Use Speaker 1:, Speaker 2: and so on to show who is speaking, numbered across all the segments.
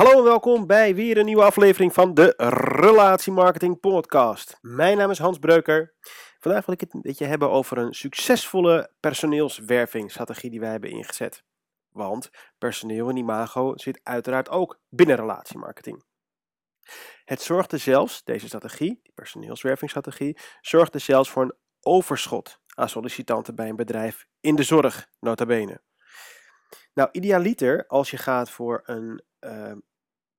Speaker 1: Hallo en welkom bij weer een nieuwe aflevering van de Relatiemarketing Podcast. Mijn naam is Hans Breuker. Vandaag wil ik het een beetje hebben over een succesvolle personeelswervingsstrategie die wij hebben ingezet. Want personeel en imago zit uiteraard ook binnen relatiemarketing. Het zorgde zelfs, deze strategie, die personeelswervingsstrategie, zorgde zelfs voor een overschot aan sollicitanten bij een bedrijf in de zorg, nota bene. Nou, idealiter, als je gaat voor een uh,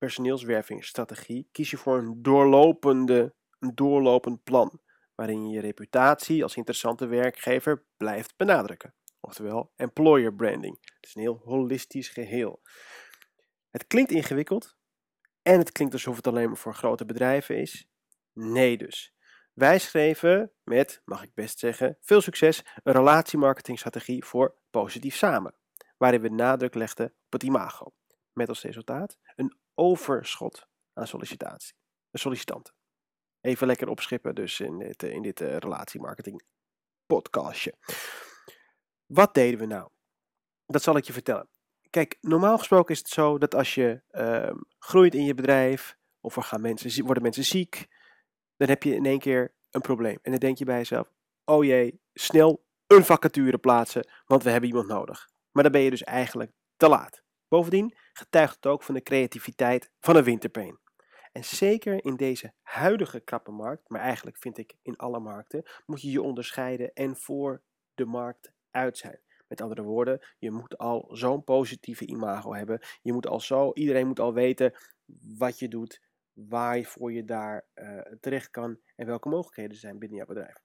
Speaker 1: personeelswervingsstrategie, kies je voor een, doorlopende, doorlopend plan, waarin je je reputatie als interessante werkgever blijft benadrukken. Oftewel, employer branding. Het is een heel holistisch geheel. Het klinkt ingewikkeld en het klinkt alsof het alleen maar voor grote bedrijven is. Nee dus. Wij schreven met, mag ik best zeggen, veel succes een relatiemarketingstrategie voor positief samen, waarin we nadruk legden op het imago. Met als resultaat een overschot aan sollicitatie, sollicitanten. Even lekker opschippen dus in dit, in dit uh, relatiemarketing podcastje. Wat deden we nou? Dat zal ik je vertellen. Kijk, normaal gesproken is het zo dat als je uh, groeit in je bedrijf, of er gaan mensen, worden mensen ziek, dan heb je in één keer een probleem. En dan denk je bij jezelf, oh jee, snel een vacature plaatsen, want we hebben iemand nodig. Maar dan ben je dus eigenlijk te laat. Bovendien getuigt het ook van de creativiteit van een winterpeen. En zeker in deze huidige krappe markt, maar eigenlijk vind ik in alle markten, moet je je onderscheiden en voor de markt uit zijn. Met andere woorden, je moet al zo'n positieve imago hebben. Je moet al zo, iedereen moet al weten wat je doet, waarvoor je daar uh, terecht kan en welke mogelijkheden er zijn binnen jouw bedrijf.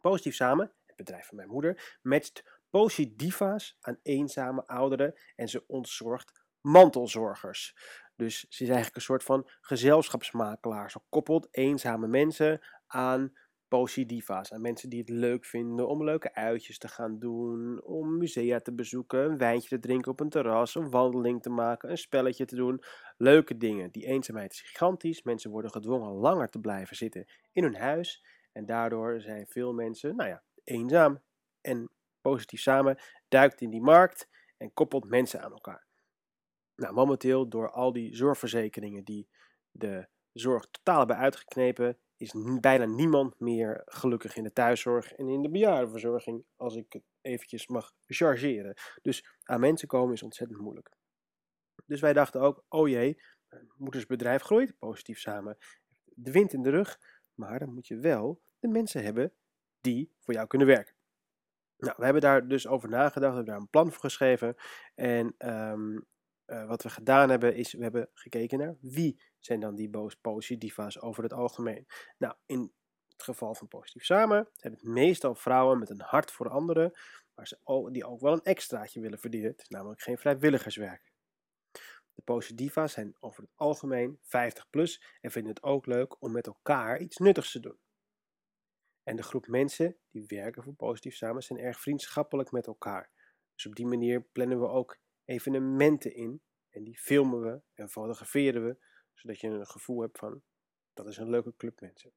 Speaker 1: Positief samen, het bedrijf van mijn moeder, matcht positiva's aan eenzame ouderen en ze ontzorgt mantelzorgers. Dus ze is eigenlijk een soort van gezelschapsmakelaar. Ze koppelt eenzame mensen aan positiva's. Aan mensen die het leuk vinden om leuke uitjes te gaan doen, om musea te bezoeken, een wijntje te drinken op een terras, een wandeling te maken, een spelletje te doen. Leuke dingen. Die eenzaamheid is gigantisch. Mensen worden gedwongen langer te blijven zitten in hun huis. En daardoor zijn veel mensen, nou ja, eenzaam. En positief samen duikt in die markt en koppelt mensen aan elkaar. Nou, momenteel door al die zorgverzekeringen die de zorg totaal hebben uitgeknepen, is bijna niemand meer gelukkig in de thuiszorg en in de bejaardenverzorging, als ik het eventjes mag chargeren. Dus aan mensen komen is ontzettend moeilijk. Dus wij dachten ook, oh jee, moedersbedrijf groeit, positief samen, de wind in de rug, maar dan moet je wel de mensen hebben die voor jou kunnen werken. Nou, we hebben daar dus over nagedacht, we hebben daar een plan voor geschreven. En um, uh, wat we gedaan hebben, is we hebben gekeken naar wie zijn dan die positiva's over het algemeen. Nou, in het geval van Positief Samen zijn het meestal vrouwen met een hart voor anderen, maar ze die ook wel een extraatje willen verdienen. Het is namelijk geen vrijwilligerswerk. De positiva's zijn over het algemeen 50 plus en vinden het ook leuk om met elkaar iets nuttigs te doen. En de groep mensen die werken voor Positief Samen zijn erg vriendschappelijk met elkaar. Dus op die manier plannen we ook evenementen in en die filmen we en fotograferen we, zodat je een gevoel hebt van dat is een leuke club mensen.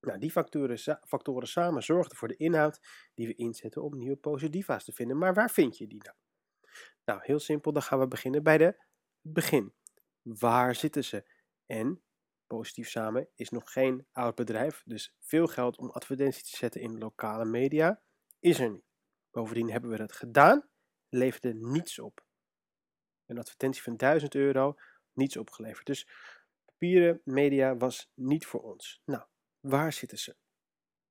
Speaker 1: Nou, die factoren, factoren samen zorgen voor de inhoud die we inzetten om nieuwe positiva's te vinden. Maar waar vind je die nou? Nou, heel simpel, dan gaan we beginnen bij de begin. Waar zitten ze? En Positief Samen is nog geen oud bedrijf, dus veel geld om advertenties te zetten in lokale media is er niet. Bovendien hebben we dat gedaan, leverde niets op. Een advertentie van 1000 euro, niets opgeleverd. Dus papieren media was niet voor ons. Nou, waar zitten ze?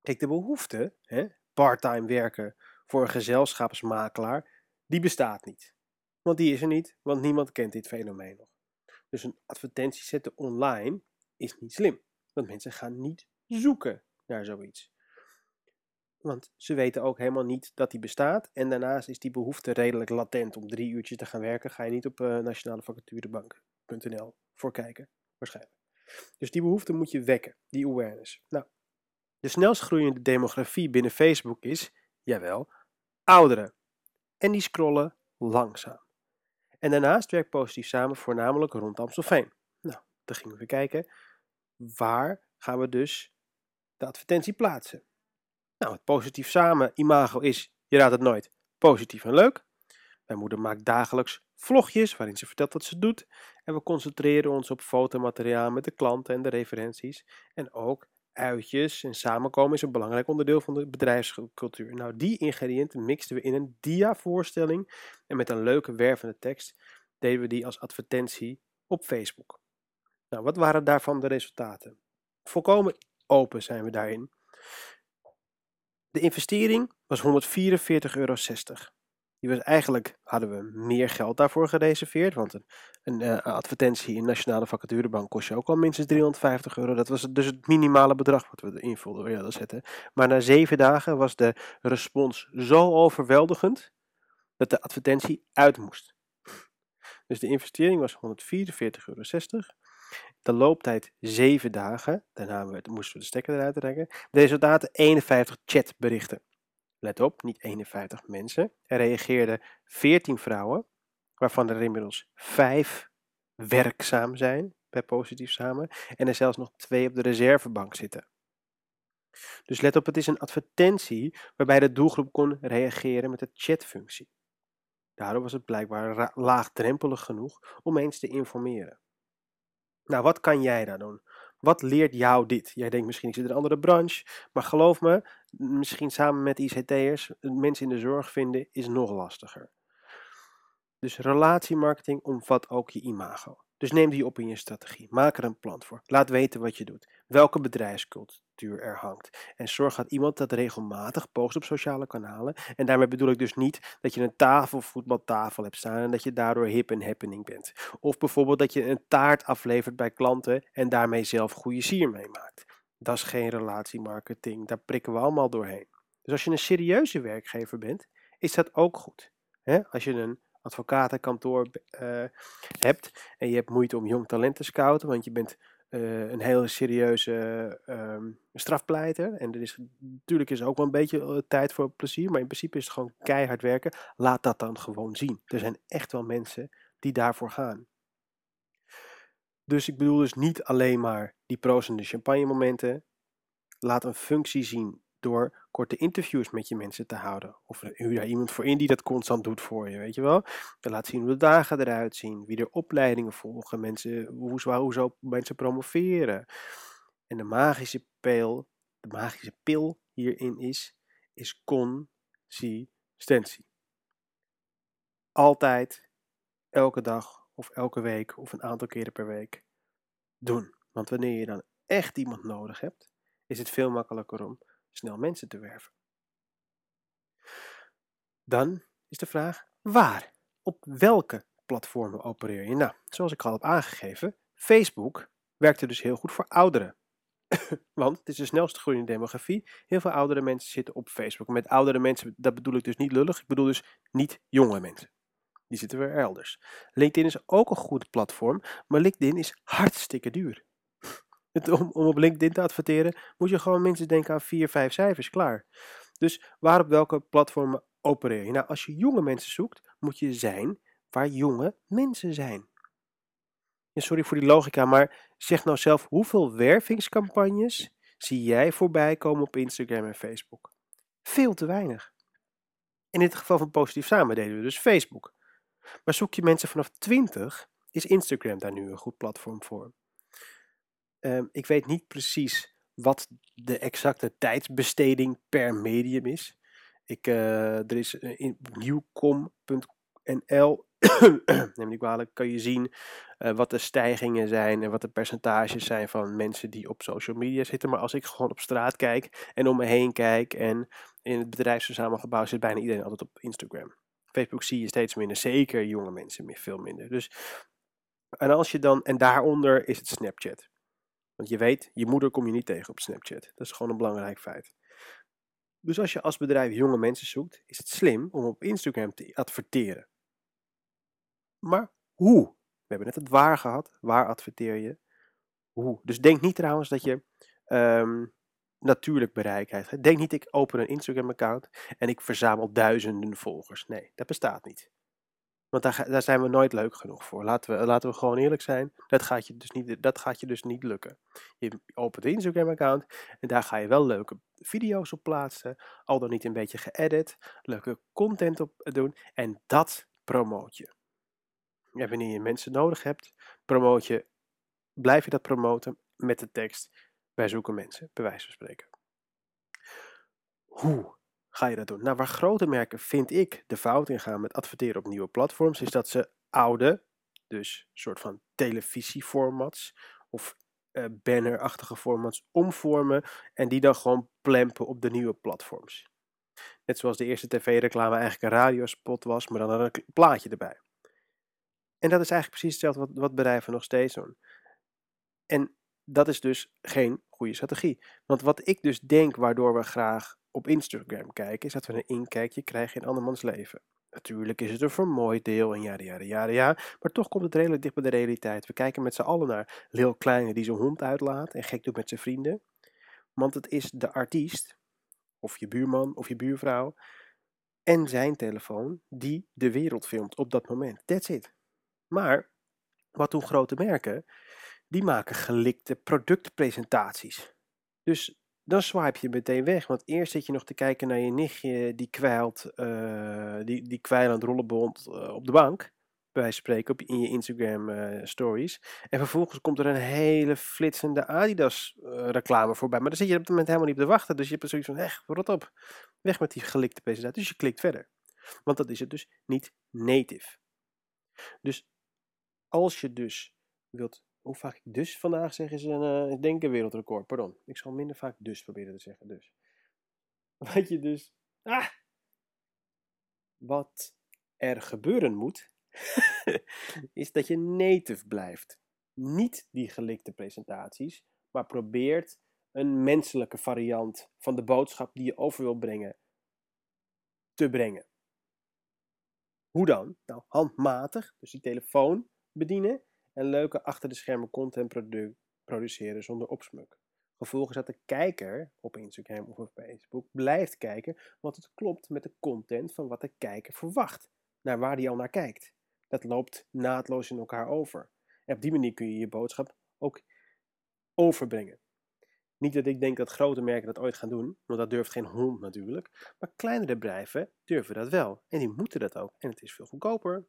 Speaker 1: Kijk, de behoefte, part-time werken voor een gezelschapsmakelaar, die bestaat niet. Want die is er niet, want niemand kent dit fenomeen nog. Dus een advertentie zetten online is niet slim. Want mensen gaan niet zoeken naar zoiets. Want ze weten ook helemaal niet dat die bestaat. En daarnaast is die behoefte redelijk latent. Om drie uurtjes te gaan werken ga je niet op uh, nationalevacaturebank.nl voor kijken. Waarschijnlijk. Dus die behoefte moet je wekken. Die awareness. Nou, de snelst groeiende demografie binnen Facebook is, jawel, ouderen. En die scrollen langzaam. En daarnaast werkt Positief Samen voornamelijk rond Amstelveen. Nou, dan gingen we kijken waar gaan we dus de advertentie plaatsen? Nou, het positief samen imago is, je raadt het nooit, positief en leuk. Mijn moeder maakt dagelijks vlogjes waarin ze vertelt wat ze doet. En we concentreren ons op fotomateriaal met de klanten en de referenties. En ook uitjes en samenkomen is een belangrijk onderdeel van de bedrijfscultuur. Nou, die ingrediënten mixten we in een dia-voorstelling en met een leuke wervende tekst deden we die als advertentie op Facebook. Nou, wat waren daarvan de resultaten? Volkomen open zijn we daarin. De investering was 144,60 euro. Die was eigenlijk hadden we meer geld daarvoor gereserveerd, want een, een uh, advertentie in Nationale Vacaturebank kost je ook al minstens 350 euro. Dat was dus het minimale bedrag wat we erin wilden zetten. Maar na zeven dagen was de respons zo overweldigend dat de advertentie uit moest. Dus de investering was 144,60 euro. De looptijd 7 dagen. Daarna moesten we de stekker eruit trekken. De resultaten 51 chatberichten. Let op, niet 51 mensen. Er reageerden 14 vrouwen, waarvan er inmiddels 5 werkzaam zijn bij Positief Samen. En er zelfs nog 2 op de reservebank zitten. Dus let op, het is een advertentie waarbij de doelgroep kon reageren met de chatfunctie. Daardoor was het blijkbaar laagdrempelig genoeg om eens te informeren. Nou, wat kan jij daar doen? Wat leert jou dit? Jij denkt misschien is het een andere branche, maar geloof me, misschien samen met ICT'ers, mensen in de zorg vinden is nog lastiger. Dus relatiemarketing omvat ook je imago. Dus neem die op in je strategie. Maak er een plan voor. Laat weten wat je doet. Welke bedrijfscultuur er hangt. En zorg dat iemand dat regelmatig post op sociale kanalen. En daarmee bedoel ik dus niet dat je een tafelvoetbaltafel hebt staan en dat je daardoor hip en happening bent. Of bijvoorbeeld dat je een taart aflevert bij klanten en daarmee zelf goede sier meemaakt. Dat is geen relatiemarketing. Daar prikken we allemaal doorheen. Dus als je een serieuze werkgever bent, is dat ook goed. Als je een advocatenkantoor uh, hebt en je hebt moeite om jong talent te scouten, want je bent uh, een hele serieuze um, strafpleiter. En er is natuurlijk is ook wel een beetje uh, tijd voor plezier, maar in principe is het gewoon keihard werken. Laat dat dan gewoon zien. Er zijn echt wel mensen die daarvoor gaan. Dus ik bedoel dus niet alleen maar die pro's en de champagne momenten. Laat een functie zien door korte interviews met je mensen te houden. Of huur daar iemand voor in die dat constant doet voor je, weet je wel. Dan laat zien hoe de dagen eruit zien, wie er opleidingen volgen, mensen, hoe, hoe zo mensen promoveren. En de magische pil, de magische pil hierin is, is consistentie. Altijd, elke dag of elke week of een aantal keren per week doen. Want wanneer je dan echt iemand nodig hebt, is het veel makkelijker om snel mensen te werven. Dan is de vraag waar? Op welke platformen opereer je? Nou, zoals ik al heb aangegeven, Facebook werkte dus heel goed voor ouderen. Want het is de snelste groeiende demografie. Heel veel oudere mensen zitten op Facebook. Met oudere mensen, dat bedoel ik dus niet lullig. Ik bedoel dus niet jonge mensen. Die zitten weer elders. LinkedIn is ook een goed platform, maar LinkedIn is hartstikke duur om, om op LinkedIn te adverteren, moet je gewoon minstens denken aan 4, 5 cijfers, klaar. Dus waar op welke platformen opereer je? Nou, als je jonge mensen zoekt, moet je zijn waar jonge mensen zijn. Sorry voor die logica, maar zeg nou zelf, hoeveel wervingscampagnes zie jij voorbij komen op Instagram en Facebook? Veel te weinig. In dit geval van Positief Samen deden we dus Facebook. Maar zoek je mensen vanaf 20, is Instagram daar nu een goed platform voor. Ehm, ik weet niet precies wat de exacte tijdsbesteding per medium is. Ik, uh, er is in nieuwcom.nl, neem ik kwalijk, kan je zien uh, wat de stijgingen zijn en wat de percentages zijn van mensen die op social media zitten. Maar als ik gewoon op straat kijk en om me heen kijk en in het bedrijfsverzamelgebouw zit bijna iedereen altijd op Instagram. Facebook zie je steeds minder, zeker jonge mensen veel minder. Dus, en als je dan, en daaronder is het Snapchat. Want je weet, je moeder kom je niet tegen op Snapchat. Dat is gewoon een belangrijk feit. Dus als je als bedrijf jonge mensen zoekt, is het slim om op Instagram te adverteren. Maar hoe? We hebben net het waar gehad. Waar adverteer je? Hoe? Dus denk niet trouwens dat je um, natuurlijk bereik hebt. Denk niet, ik open een Instagram-account en ik verzamel duizenden volgers. Nee, dat bestaat niet. Want daar, daar zijn we nooit leuk genoeg voor. Laten we, laten we gewoon eerlijk zijn. Dat gaat, je dus niet, dat gaat je dus niet lukken. Je opent een Instagram-account en daar ga je wel leuke video's op plaatsen. Al dan niet een beetje geëdit. Leuke content op doen. En dat promoot je. Wanneer je mensen nodig hebt, promoot je, blijf je dat promoten met de tekst. Wij zoeken mensen, bij wijze van spreken. Hoe ga je dat doen? Nou, waar grote merken, vind ik, de fout in gaan met adverteren op nieuwe platforms, is dat ze oude, dus soort van televisieformats of uh, bannerachtige formats omvormen en die dan gewoon plempen op de nieuwe platforms. Net zoals de eerste tv-reclame eigenlijk een radiospot was, maar dan een plaatje erbij. En dat is eigenlijk precies hetzelfde wat, wat bedrijven nog steeds doen. En dat is dus geen goede strategie. Want wat ik dus denk waardoor we graag op Instagram kijken, is dat we een inkijkje krijgen in andermans leven. Natuurlijk is het een vermooid deel en ja, ja, ja, ja, maar toch komt het redelijk dicht bij de realiteit. We kijken met z'n allen naar Lil Kleine die zijn hond uitlaat en gek doet met zijn vrienden. Want het is de artiest, of je buurman of je buurvrouw, en zijn telefoon die de wereld filmt op dat moment. That's it. Maar, wat doen grote merken? Die maken gelikte productpresentaties. Dus dan swipe je meteen weg. Want eerst zit je nog te kijken naar je nichtje die kwijlt, uh, die, die kwijlend rollenbond uh, op de bank. Bij spreken op, in je Instagram uh, stories. En vervolgens komt er een hele flitsende Adidas reclame voorbij. Maar dan zit je op het moment helemaal niet op te wachten. Dus je hebt zoiets van, echt, rot op. Weg met die gelikte presentatie. Dus je klikt verder. Want dat is het dus niet native. Dus als je dus wilt hoe vaak ik dus vandaag zeg is een, uh, wereldrecord. Pardon. Ik zal minder vaak dus proberen te zeggen. Dus. Wat je dus. Ah! Wat er gebeuren moet. is dat je native blijft. Niet die gelikte presentaties. Maar probeert een menselijke variant van de boodschap die je over wil brengen. te brengen. Hoe dan? Nou, handmatig. Dus die telefoon bedienen en leuke achter de schermen content produ produceren zonder opsmuk. Gevolg is dat de kijker op Instagram of op Facebook blijft kijken, want het klopt met de content van wat de kijker verwacht, naar waar hij al naar kijkt. Dat loopt naadloos in elkaar over. En op die manier kun je je boodschap ook overbrengen. Niet dat ik denk dat grote merken dat ooit gaan doen, want dat durft geen hond natuurlijk. Maar kleinere bedrijven durven dat wel. En die moeten dat ook. En het is veel goedkoper.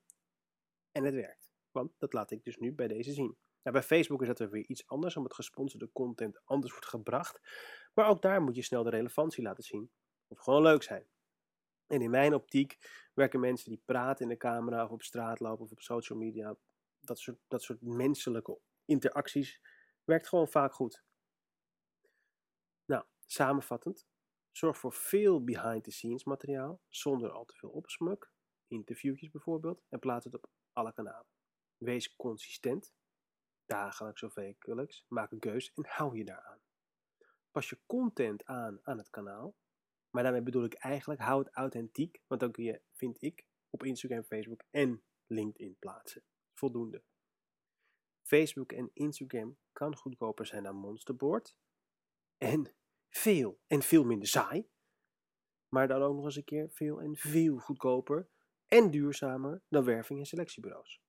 Speaker 1: En het werkt. Want dat laat ik dus nu bij deze zien. Nou, bij Facebook is dat weer iets anders, omdat gesponsorde content anders wordt gebracht. Maar ook daar moet je snel de relevantie laten zien. Of gewoon leuk zijn. En in mijn optiek werken mensen die praten in de camera of op straat lopen of op social media. Dat soort, dat soort menselijke interacties werkt gewoon vaak goed. Nou, samenvattend. Zorg voor veel behind-the-scenes materiaal, zonder al te veel opsmuk. Interviewtjes bijvoorbeeld. En plaats het op alle kanalen. Wees consistent, dagelijks of wekelijks. Maak een keus en hou je daaraan. Pas je content aan aan het kanaal. Maar daarmee bedoel ik eigenlijk, hou het authentiek. Want dan kun je, vind ik, op Instagram, Facebook en LinkedIn plaatsen. Voldoende. Facebook en Instagram kan goedkoper zijn dan Monsterboard. En veel en veel minder saai. Maar dan ook nog eens een keer veel en veel goedkoper en duurzamer dan werving en selectiebureaus.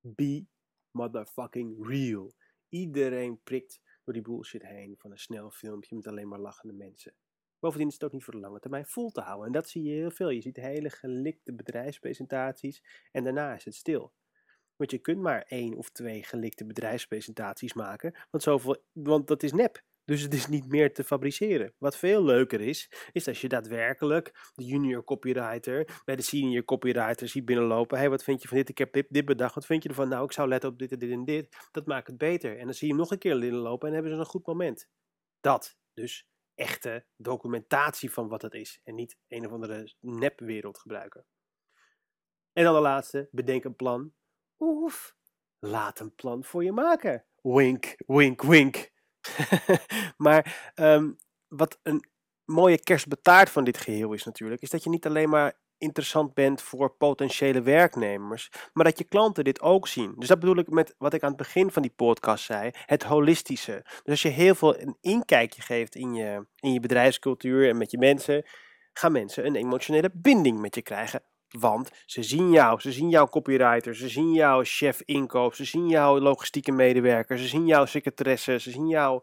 Speaker 1: Be motherfucking real. Iedereen prikt door die bullshit heen van een snel filmpje met alleen maar lachende mensen. Bovendien is het ook niet voor de lange termijn vol te houden. En dat zie je heel veel. Je ziet hele gelikte bedrijfspresentaties en daarna is het stil. Want je kunt maar één of twee gelikte bedrijfspresentaties maken, want, zoveel, want dat is nep. Dus het is niet meer te fabriceren. Wat veel leuker is, is als je daadwerkelijk de junior copywriter bij de senior copywriter ziet binnenlopen. Hé, wat vind je van dit? Ik heb dit, dit bedacht. Wat vind je ervan? Nou, ik zou letten op dit en dit en dit. Dat maakt het beter. En dan zie je hem nog een keer binnenlopen en hebben ze een goed moment. Dat dus echte documentatie van wat het is. En niet een of andere nepwereld gebruiken. En dan de laatste, bedenk een plan. Oef, laat een plan voor je maken. Wink, wink, wink. maar um, wat een mooie kerstbetaard van dit geheel is natuurlijk, is dat je niet alleen maar interessant bent voor potentiële werknemers, maar dat je klanten dit ook zien. Dus dat bedoel ik met wat ik aan het begin van die podcast zei, het holistische. Dus als je heel veel een inkijkje geeft in je, in je bedrijfscultuur en met je mensen, gaan mensen een emotionele binding met je krijgen. Want ze zien jou, ze zien jouw copywriter, ze zien jouw chef inkoop, ze zien jouw logistieke medewerker, ze zien jouw secretaresse, ze zien jouw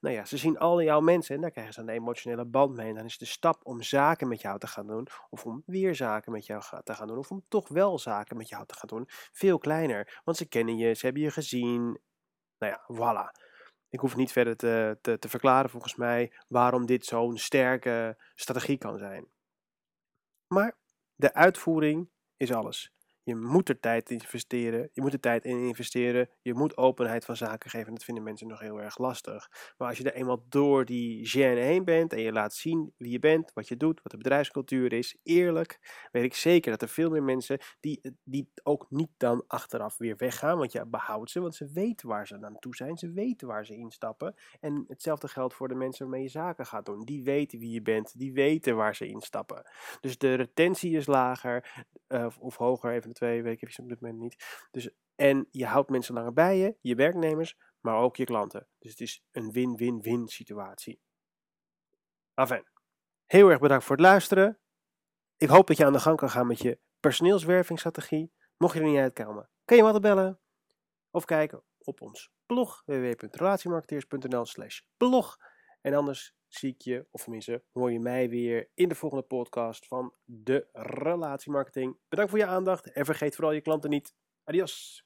Speaker 1: Nou ja, ze zien al jouw mensen en daar krijgen ze een emotionele band mee. En dan is de stap om zaken met jou te gaan doen, of om weer zaken met jou te gaan doen, of om toch wel zaken met jou te gaan doen, veel kleiner. Want ze kennen je, ze hebben je gezien. Nou ja, voilà. Ik hoef niet verder te, te, te verklaren volgens mij waarom dit zo'n sterke strategie kan zijn. Maar de uitvoering is alles. Je moet er tijd in investeren. Je moet er tijd in investeren. Je moet openheid van zaken geven. Dat vinden mensen nog heel erg lastig. Maar als je er eenmaal door die gêne heen bent en je laat zien wie je bent, wat je doet, wat de bedrijfscultuur is, eerlijk, weet ik zeker dat er veel meer mensen die, die ook niet dan achteraf weer weggaan. Want je behoudt ze, want ze weten waar ze naartoe zijn. Ze weten waar ze instappen. En hetzelfde geldt voor de mensen waarmee je zaken gaat doen. Die weten wie je bent. Die weten waar ze instappen. Dus de retentie is lager uh, of hoger, even twee weken op dit moment niet. Dus, en je houdt mensen langer bij je, je werknemers, maar ook je klanten. Dus het is een win-win-win situatie. Enfin, heel erg bedankt voor het luisteren. Ik hoop dat je aan de gang kan gaan met je personeelswervingsstrategie. Mocht je er niet uitkomen, kan je me altijd bellen of kijken op ons blog www.relatiemarketeers.nl slash blog. En anders zie ik je, of tenminste hoor je mij weer in de volgende podcast van de relatiemarketing. Bedankt voor je aandacht en vergeet vooral je klanten niet. Adios!